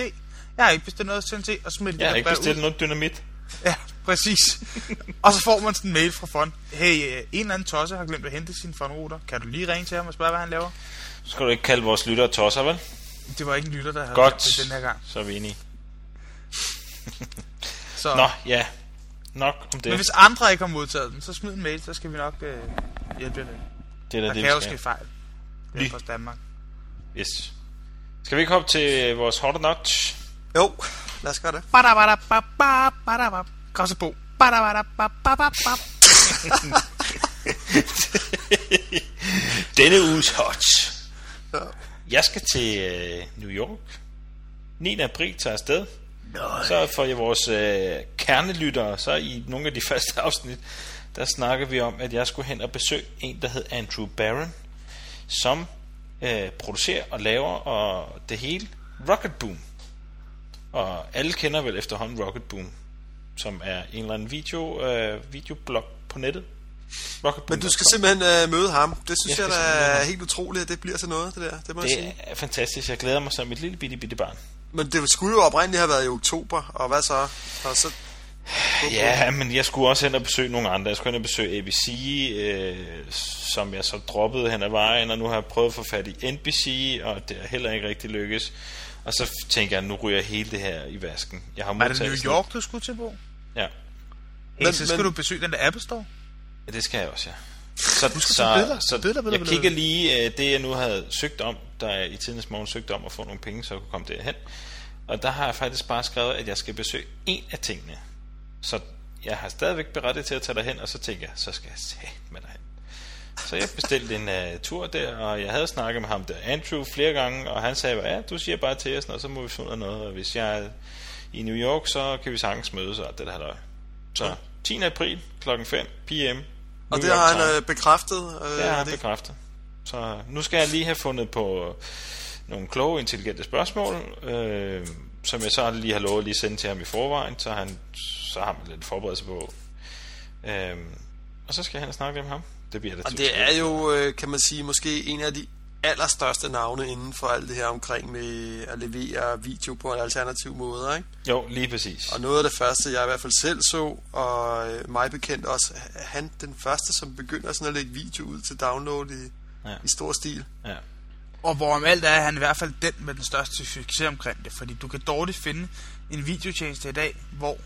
S3: Jeg har ikke bestilt noget TNT, og smider de
S1: Jeg har
S3: det
S1: ikke bestilt
S3: ud.
S1: noget dynamit.
S3: Ja, præcis. og så får man sådan en mail fra fond. Hey, øh, en eller anden tosse har glemt at hente sin fondrouter. Kan du lige ringe til ham og spørge, hvad han laver?
S1: Så skal du ikke kalde vores lyttere tosser, vel?
S3: Det var ikke en lytter, der havde
S1: Godt.
S3: det den her gang.
S1: Så er vi enige.
S3: Så.
S1: Nå, ja. Nok om
S3: Men
S1: det.
S3: hvis andre ikke har modtaget den, så smid en mail, så skal vi nok øh, hjælpe jer med.
S1: Det er da
S3: Der
S1: det,
S3: kan jo
S1: vi
S3: ske fejl. Det
S1: Lige.
S3: er Post Danmark.
S1: Yes. Skal vi ikke hoppe til vores hot or not?
S2: Jo, lad os gøre det.
S3: Bada bada ba ba bada ba. Græsebo. Bada bada ba ba ba ba.
S1: Denne uges hot. Jeg skal til øh, New York. 9. april tager jeg afsted. Så for vores øh, kernelyttere, så i nogle af de første afsnit, der snakker vi om, at jeg skulle hen og besøge en, der hed Andrew Barron, som øh, producerer og laver og det hele Rocket Boom. Og alle kender vel efterhånden Rocket Boom, som er en eller anden video, øh, videoblog på nettet. Rocket
S2: Men du skal simpelthen øh, møde ham. Det synes
S1: Jeg
S2: jeg, da er helt utroligt, at det bliver til noget, det der. Det må jeg sige.
S1: Det er fantastisk. Jeg glæder mig som et lille bitte, bitte barn.
S2: Men det skulle jo oprindeligt have været i oktober, og hvad så? Og så
S1: Ja, men jeg skulle også hen og besøge nogle andre. Jeg skulle hen og besøge ABC, øh, som jeg så droppede hen ad vejen, og nu har jeg prøvet at få fat i NBC, og det er heller ikke rigtig lykkes. Og så tænker jeg, nu ryger hele det her i vasken. Jeg har
S3: Er det New York, du skulle til, Bo?
S1: Ja.
S3: Hey,
S2: Men-
S3: så skal
S2: men-
S3: du besøge den der Apple Store.
S1: ja, det skal jeg også, ja. Så, så,
S3: tage billeder,
S1: så
S3: billeder, billeder,
S1: jeg kigger lige øh, det, jeg nu havde søgt om, der jeg i tidens morgen søgte om at få nogle penge, så jeg kunne komme derhen. Og der har jeg faktisk bare skrevet, at jeg skal besøge en af tingene. Så jeg har stadigvæk berettet til at tage derhen, og så tænker jeg, så skal jeg se med derhen. Så jeg bestilte en uh, tur der, og jeg havde snakket med ham der, Andrew, flere gange, og han sagde, ja, du siger bare til os, og så må vi finde noget, og hvis jeg er i New York, så kan vi sagtens mødes, og det der halløj. Så 10. april klokken 5 p.m.
S2: Og
S1: New
S2: det
S1: York
S2: har han øh, bekræftet. Øh,
S1: Det har han
S2: det?
S1: bekræftet. Så nu skal jeg lige have fundet på nogle kloge, intelligente spørgsmål, øh, som jeg så lige har lovet at lige sende til ham i forvejen, så, han, så har man lidt forberedelse på. Øh, og så skal og snakke med ham. Det bliver det
S2: Og det er jo, øh, kan man sige, måske en af de allerstørste navne inden for alt det her omkring med at levere video på en alternativ måde, ikke?
S1: Jo, lige præcis.
S2: Og noget af det første, jeg i hvert fald selv så, og øh, mig bekendt også, han den første, som begynder sådan at lægge video ud til download i,
S1: Ja.
S2: i stor stil.
S1: Ja.
S3: Og hvorom alt er, er han i hvert fald den med den største succes omkring det. Fordi du kan dårligt finde en videotjeneste i dag, hvor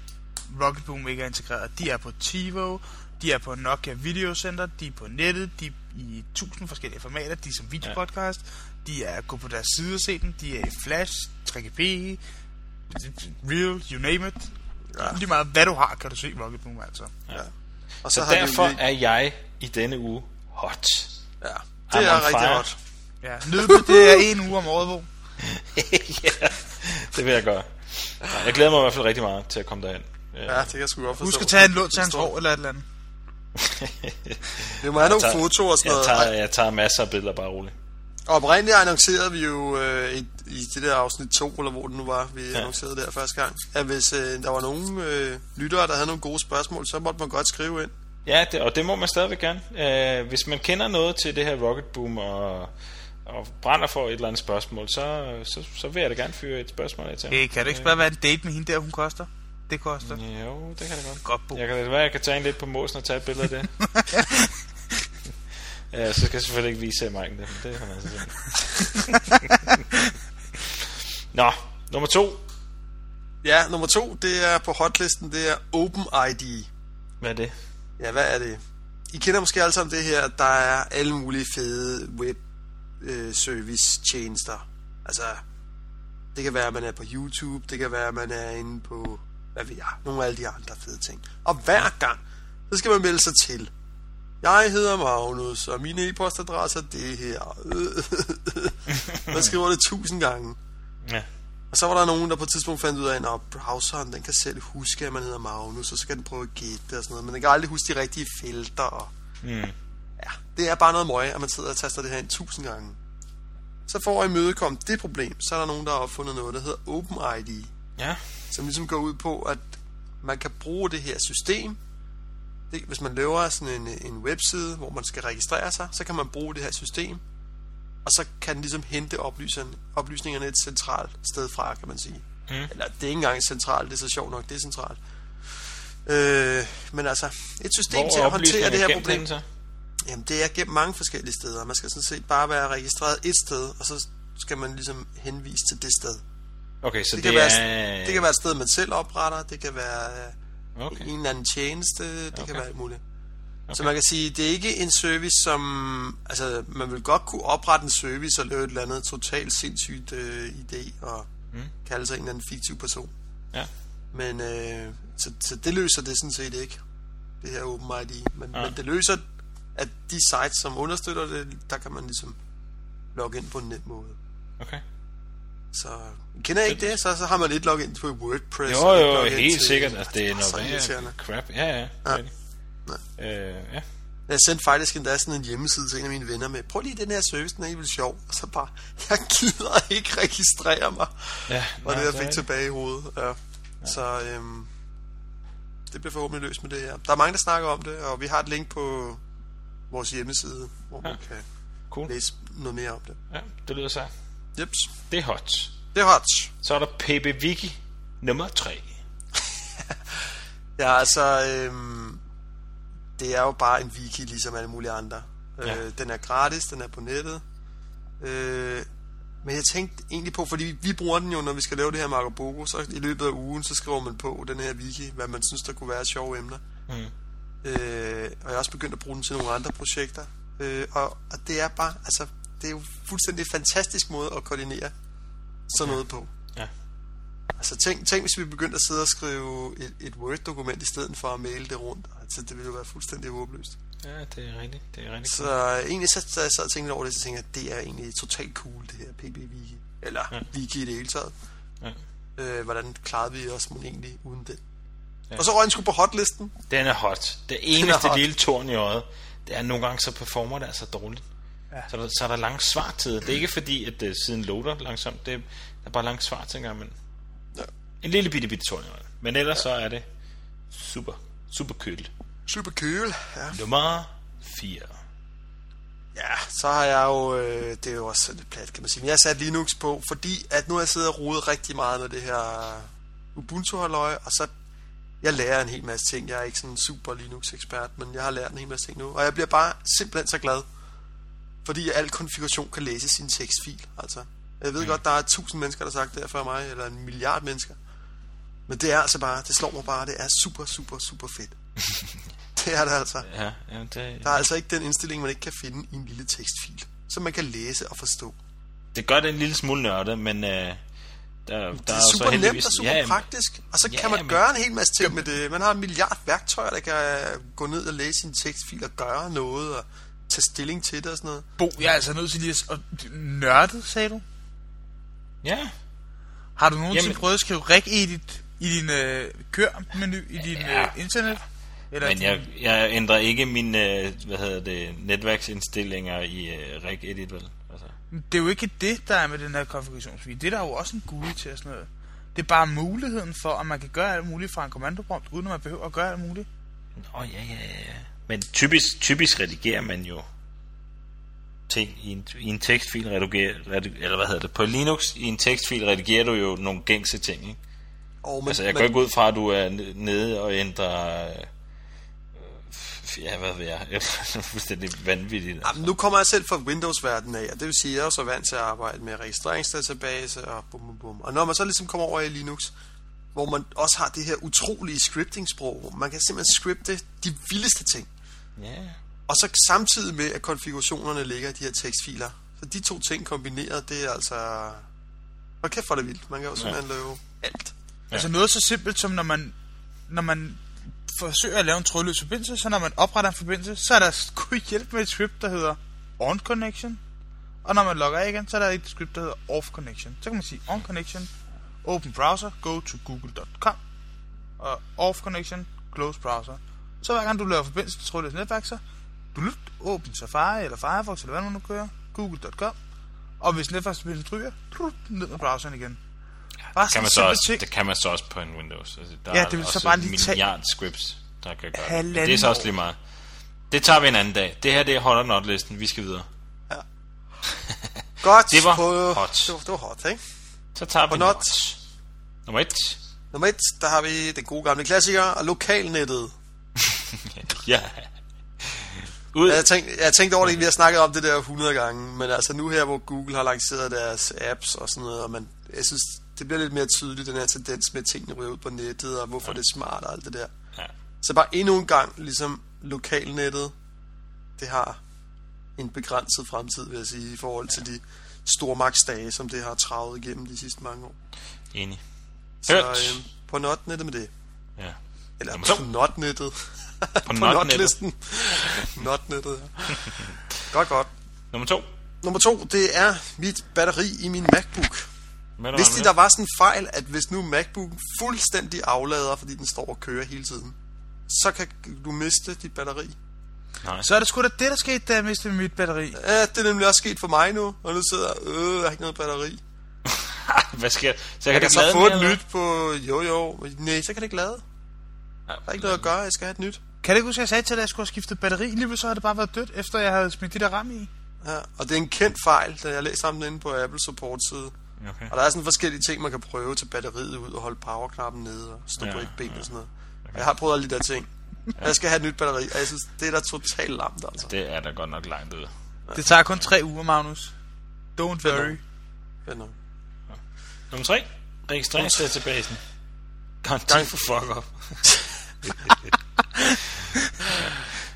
S3: Rocket Boom ikke er integreret. De er på TiVo, de er på Nokia Video Center, de er på nettet, de er i tusind forskellige formater, de er som videopodcast, de er gå på deres side og se den, de er i Flash, 3GP, Real, you name it. Ja. Lige meget hvad du har, kan du se Rocket Boom altså.
S2: Og
S1: Så,
S2: har de jo
S1: derfor
S2: lige-
S1: er jeg i denne uge hot.
S2: Ja,
S1: I'm
S2: det er
S1: on
S2: rigtig
S1: fire.
S2: godt.
S3: Ja, nyd det, er en uge om året, hvor.
S1: ja, det vil jeg gøre. Ja, Jeg glæder mig i hvert fald rigtig meget til at komme derhen.
S2: Ja, det kan jeg sgu godt forstå.
S3: Husk at tage en lån til hans hår eller et eller andet.
S2: Vi må have nogle
S1: tager-
S2: fotoer og sådan
S1: jeg
S2: noget.
S1: tager, jeg tager masser af billeder, bare roligt.
S2: Og oprindeligt annoncerede vi jo øh, i, i det der afsnit 2, eller hvor det nu var, vi ja. annoncerede der første gang, at hvis øh, der var nogen øh, lyttere, der havde nogle gode spørgsmål, så måtte man godt skrive ind.
S1: Ja, det, og det må man stadigvæk gerne. Øh, hvis man kender noget til det her Rocket Boom og, og brænder for et eller andet spørgsmål, så, så, så vil jeg da gerne fyre et spørgsmål af til.
S3: Hey, kan det ikke bare være en date med hende der, hun koster? Det koster.
S1: Jo, det kan det godt.
S3: Godt, Bo.
S1: Jeg kan det være, jeg kan tage en lidt på måsen og tage et billede af det. Ja, så skal jeg selvfølgelig ikke vise Mike det, men det har man altså set. Nå, nummer to.
S2: Ja, nummer to, det er på hotlisten, det er OpenID.
S1: Hvad er det?
S2: Ja, hvad er det? I kender måske alle sammen det her, at der er alle mulige fede web øh, service tjenester. Altså, det kan være, at man er på YouTube, det kan være, at man er inde på, hvad ved jeg, nogle af alle de andre fede ting. Og hver gang, så skal man melde sig til. Jeg hedder Magnus, og min e-postadresse er det her. man skriver det tusind gange.
S1: Ja.
S2: Og så var der nogen, der på et tidspunkt fandt ud af, at browseren den kan selv huske, at man hedder Magnus, og så kan den prøve at gætte og sådan noget. Men den kan aldrig huske de rigtige felter. Og...
S1: Mm.
S2: Ja, det er bare noget møg, at man sidder og taster det her ind tusind gange. Så for at imødekomme det problem, så er der nogen, der har opfundet noget, der hedder OpenID.
S1: Ja.
S2: Som ligesom går ud på, at man kan bruge det her system. Det, hvis man laver sådan en, en webside, hvor man skal registrere sig, så kan man bruge det her system. Og så kan den ligesom hente oplysningerne, oplysningerne et centralt sted fra, kan man sige.
S1: Mm.
S2: Eller det er ikke engang centralt, det er så sjovt nok, det er centralt. Øh, men altså, et system
S1: Hvor
S2: til at håndtere det her problem.
S1: så?
S2: Jamen, det er gennem mange forskellige steder. Man skal sådan set bare være registreret et sted, og så skal man ligesom henvise til det sted.
S1: Okay, så
S2: Det,
S1: det,
S2: kan,
S1: er...
S2: være, det kan være et sted, man selv opretter, det kan være øh,
S1: Okay.
S2: en eller anden tjeneste, det okay. kan være alt muligt. Okay. Så man kan sige, det er ikke en service, som... Altså, man vil godt kunne oprette en service og lave et eller andet totalt sindssygt øh, idé og
S1: Mm.
S2: kalde sig en eller anden fiktiv person.
S1: Ja.
S2: Men øh, så, så det løser det sådan set ikke, det her OpenID. Men,
S1: ja.
S2: men det løser, at de sites, som understøtter det, der kan man ligesom logge ind på en nem måde.
S1: Okay.
S2: Så kender jeg ikke det, så, så har man lidt login på WordPress.
S1: Jo, jo,
S2: login
S1: helt
S2: til-
S1: sikkert. Altså, det er
S2: så
S1: noget værre crap. Ja, ja.
S2: Ja.
S1: ja. Øh, ja.
S2: Jeg sendte faktisk endda sådan en hjemmeside til en af mine venner med, prøv lige den her service, den er helt sjov. Og så bare, jeg gider ikke registrere mig.
S1: ja
S2: Og det, jeg fik tilbage i hovedet. Ja. ja. Så øhm, det bliver forhåbentlig løst med det her. Der er mange, der snakker om det, og vi har et link på vores hjemmeside, hvor man
S1: Ja.
S2: kan
S1: Cool.
S2: læse noget mere om det.
S1: Ja, det lyder så.
S2: Jeps.
S1: Det er hot.
S2: Det er hot.
S1: Så er der PB Wiki nummer 3.
S2: Ja, altså, øhm, det er jo bare en wiki, ligesom alle mulige andre.
S1: Ja.
S2: Øh, den er gratis, den er på nettet. Øh, men jeg tænkte egentlig på, fordi vi, vi bruger den jo, når vi skal lave det her Marco Bogo, så i løbet af ugen, så skriver man på den her wiki, hvad man synes, der kunne være sjove emner.
S1: Mm.
S2: Øh, og jeg er også begyndt at bruge den til nogle andre projekter. Øh, og, og det er bare, altså, det er jo fuldstændig fantastisk måde at koordinere sådan noget på.
S1: Ja.
S2: Altså tænk, tænk hvis vi begyndte at sidde og skrive et, et Word-dokument i stedet for at maile det rundt. Altså det ville jo være fuldstændig håbløst.
S1: Ja, det er rigtigt. Det er rigtigt.
S2: Så øh, egentlig så, så jeg sad og tænkte over det, så tænkte jeg, at det er egentlig totalt cool, det her PB-wiki. Eller
S1: Ja.
S2: wiki i det hele taget.
S1: Ja.
S2: Øh, hvordan klarede vi os mon egentlig uden det?
S1: Ja.
S2: Og så røg den sgu på hotlisten.
S1: Den er hot. Det eneste
S2: hot.
S1: lille torn i øjet, det er at nogle gange så performer det altså dårligt.
S3: Ja.
S1: Så, er der, så er der lang svartid. Det er ikke fordi, at det siden loader langsomt. Det er, der er bare lang svartid engang, men
S2: Ja.
S1: en lille bitte bitte øjet. Men ellers så er det super, super køligt.
S2: Super cool. Ja.
S1: Nummer 4.
S2: Ja, så har jeg jo, øh, det er jo også lidt plat, kan man sige, men jeg har sat Linux på, fordi at nu har jeg siddet og rodet rigtig meget med det her ubuntu halløj og så jeg lærer en hel masse ting. Jeg er ikke sådan en super Linux-ekspert, men jeg har lært en hel masse ting nu, og jeg bliver bare simpelthen så glad, fordi al konfiguration kan læse sin tekstfil. Altså, jeg ved mm. godt, der er tusind mennesker, der har sagt det her før mig, eller en milliard mennesker, men det er altså bare, det slår mig bare, det er super, super, super fedt. det er det altså.
S1: Ja, ja det,
S2: Der er altså ikke den indstilling, man ikke kan finde i en lille tekstfil, som man kan læse og forstå.
S1: det gør det en lille smule nørdet, men øh, der, der
S2: Det
S1: er
S2: er super
S1: så
S2: nemt og super
S1: ja,
S2: praktisk, og så
S1: Ja,
S2: kan man
S1: men-
S2: gøre en hel masse ting med det. Man har en milliard værktøjer, der kan gå ned og læse sin tekstfil og gøre noget, og tage stilling til det og sådan noget.
S3: Bo, jeg er altså nødt til lige at... nørdet, sagde du?
S1: Ja,
S3: Har du nogensinde
S1: Jamen-
S3: prøvet at skrive reg-edit i din øh, kør-menu i din
S1: Ja.
S3: øh, internet? Eller
S1: men jeg, jeg ændrer ikke mine øh, hvad hedder det, netværksindstillinger i øh, Reg Edit, vel? Altså,
S3: Det er jo ikke det, der er med den her konfigurationsfil. Det er der jo også en GUI til og sådan noget. Det er bare muligheden for, at man kan gøre alt muligt fra en kommandoprompt, uden at man behøver at gøre alt muligt.
S1: Åh, oh, ja, ja, ja. Men typisk, typisk redigerer man jo ting i en, i en tekstfil, redigerer, redigerer, eller hvad hedder det, på Linux, i en tekstfil redigerer du jo nogle gængse ting, ikke?
S2: Og men,
S1: Altså, jeg går
S2: men,
S1: ikke ud fra, at du er nede og ændrer øh, Ja, hvad ved jeg? Det er fuldstændig vanvittigt. Altså.
S2: Jamen, nu kommer jeg selv fra Windows-verdenen af, og det vil sige, at jeg er så vant til at arbejde med registreringsdatabase og bum, bum, bum. Og når man så ligesom kommer over i Linux, hvor man også har det her utrolige scripting-sprog, hvor man kan simpelthen scripte de vildeste ting.
S1: Ja.
S2: Og så samtidig med, at konfigurationerne ligger i de her tekstfiler. Så de to ting kombineret, det er altså... Hvor kæft for det vildt. Man kan jo simpelthen ja. lave alt.
S3: Ja. Altså noget så simpelt som når man, når man forsøger at lave en trådløs forbindelse, så når man opretter en forbindelse, så er der sgu hjælp med et script, der hedder on connection. Og når man logger af igen, så er der et script, der hedder off connection. Så kan man sige on connection, open browser, go to google.com. Og off connection, close browser. Så hver gang du laver forbindelse til trådløs netværk, så blut, åbn Safari eller Firefox eller hvad man nu kører, google.com. Og hvis netværksforbindelsen ryger, blut, ned med browseren igen. Bare
S1: Kan man så også,
S3: ting.
S1: det kan man så også på en Windows. Altså, der
S3: Ja,
S1: er
S3: det vil så
S1: også
S3: bare lige tage
S1: milliard scripts, der kan gøre det. Men det er så også lige meget. Det tager vi en anden dag. Det her, det er hot or not listen. Vi skal videre.
S2: Godt
S1: Det var
S2: på...
S1: hot.
S2: Det var, det var hot, ikke?
S1: Så tager vi
S2: På
S1: not. Nummer et.
S2: Nummer et, der har vi den gode gamle klassiker, og lokalnettet.
S1: Ja. Ud.
S2: Jeg tænkte, jeg tænkte over det, vi har snakket om det der 100 gange, men altså nu her, hvor Google har lanceret deres apps og sådan noget, og man, jeg synes, det bliver lidt mere tydeligt, den her tendens med, at tingene ryger ud på nettet, og hvorfor ja. det er smart og alt det der.
S1: Ja.
S2: Så bare endnu en gang, ligesom lokalnettet, det har en begrænset fremtid, vil jeg sige, i forhold til de stormagtsdage, som det har travet igennem de sidste mange år.
S1: Enig.
S2: Så
S1: Hørt.
S2: øh, på notnettet med det.
S1: Ja.
S2: Eller
S1: Nummer to.
S2: på notnettet. på
S1: notnettet.
S2: notlisten. notnettet. Godt, godt.
S1: Nummer to.
S2: Nummer to, det er mit batteri i min MacBook. Vidste
S1: med
S2: I, der var sådan en fejl, at hvis nu MacBooken fuldstændig aflader, fordi den står og kører hele tiden, så kan du miste dit batteri.
S1: Nej.
S3: Så er det sgu da det, der skete, da jeg mistede mit batteri.
S2: Ja, det er nemlig også sket for mig nu, og nu sidder jeg, øh, jeg har ikke noget batteri.
S1: Hvad sker? Så jeg
S2: Jeg
S1: kan,
S2: kan
S1: ikke
S2: så få et nyt på, jo jo, nej, så kan det ikke lade. Der er ikke noget at gøre, jeg skal have et nyt.
S3: Kan du ikke huske, at jeg sagde til dig, at jeg skulle have skiftet batteri? Lige så har det bare været dødt, efter jeg havde smidt de der ram i.
S2: Ja, og det er en kendt fejl, da jeg læste om den inde på Apple support side.
S1: Okay.
S2: Og der er sådan forskellige ting, man kan prøve til batteriet ud og holde powerknappen nede og stå
S1: Ja,
S2: på et ben
S1: ja.
S2: og sådan noget. Og jeg har prøvet alle de der ting. Jeg skal have et nyt batteri, og jeg synes, det er da totalt lamt, altså.
S1: Det er da godt nok langt ud.
S3: Det tager kun tre uger, Magnus. Don't
S2: Fedt
S3: worry.
S2: Fedt nok.
S1: Nummer tre. Registreringsdatabasen. Garanti
S2: Gang-
S1: for fuck up.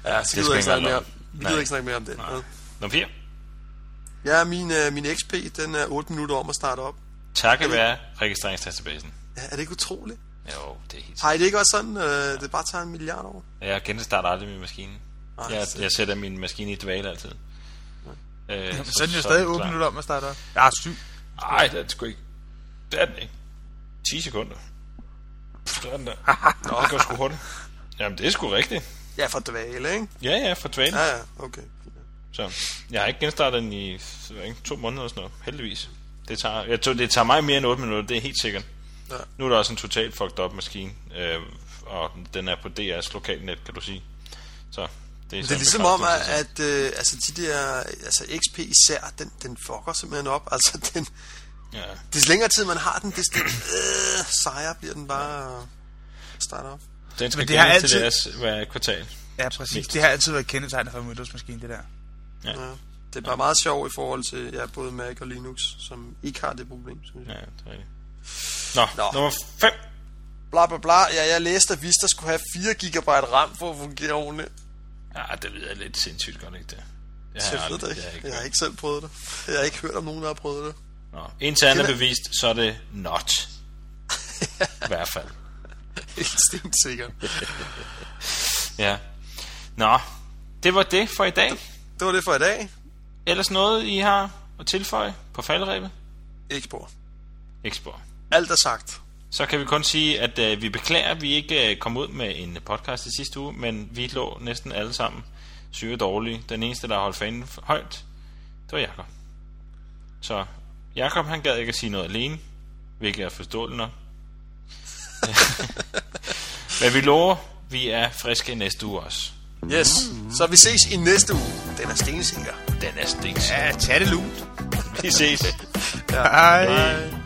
S2: Ja, så gider jeg
S1: ikke
S2: snakke mere om, vi gider ikke snakke mere om det.
S1: Nej.
S2: Ja.
S1: Nummer 4.
S2: Ja, min, øh, min XP, den er 8 minutter om at starte op.
S1: Takket være registreringsdatabasen.
S2: Ja, er det ikke utroligt?
S1: Jo, det er helt
S2: Har I det ikke også sådan, øh, det bare tager en milliard år?
S1: Jeg genstarter aldrig min maskine.
S2: Nej,
S1: Jeg,
S2: så-
S1: jeg sætter min maskine i dvale altid. Øh,
S3: Så er den jo stadig 8 minutter om at starte op. Jeg har syv.
S1: Nej, det er sgu ikke. Det er den ikke. 10 sekunder. Så er den der. Nå, det går sgu hurtigt. Jamen, det er sgu rigtigt.
S2: Ja, for dvale, ikke?
S1: Ja, ja, for dvale.
S2: Ja, ja, okay.
S1: Så jeg har ikke genstartet den i ikke, to måneder eller sådan noget, heldigvis. Det tager, jeg tror, det tager mig mere end 8 minutter, det er helt sikkert.
S2: Ja.
S1: Nu er der også en totalt fucked up maskine, øh, og den er på DR's lokalnet, kan du sige. Så det er,
S2: Det er ligesom om, at, at øh, altså, de der, altså XP især, den, den fucker simpelthen op. Altså, den,
S1: Ja,
S2: des længere tid man har den, des det, øh, sejre bliver den bare at starte op.
S1: den skal
S3: Men det har
S1: gemmes til
S3: altid-
S1: deres hver kvartal.
S3: Ja, præcis. Det har altid været kendetegnet for en Windows-maskine, det der.
S1: Ja,
S2: Ja. Det er bare meget sjovt i forhold til ja, både Mac og Linux, som ikke har det problem, synes
S1: ja
S2: jeg.
S1: det er rigtigt. Nå,
S2: Nå.
S1: Nummer 5.
S2: Bla bla bla, ja, jeg læste, at Vista skulle have 4 GB RAM for at fungere ordentligt.
S1: Ja, det lyder lidt sindssygt godt, ikke det? det
S2: Jeg, jeg ved
S1: aldrig-
S2: det ikke.
S1: har jeg
S2: Jeg har ikke selv prøvet det. Jeg har ikke hørt om nogen, der har prøvet det.
S1: Nå, indtil andet
S2: Det er-
S1: bevist, så er det not. I hvert fald.
S2: Helt stemt sikkert.
S1: Ja. Nå, det var det for i dag.
S2: Det var det for i dag.
S1: Ellers noget, I har at tilføje på faldrebet?
S2: Ikke spor.
S1: Eksport.
S2: Alt er sagt.
S1: Så kan vi kun sige, at øh, vi beklager, at vi ikke øh, kom ud med en podcast i sidste uge, men vi lå næsten alle sammen syge dårlige. Den eneste, der holdt fanen højt, det var Jakob. Så Jakob, han gad ikke at sige noget alene, hvilket er forståeligt nok. men vi lover, vi er friske i næste uge også.
S2: Yes. Så vi ses i næste uge. Den er stensikker.
S1: Den er stinks.
S3: Ja, tag det lunt.
S1: Vi ses.
S3: Hej.
S2: Hej.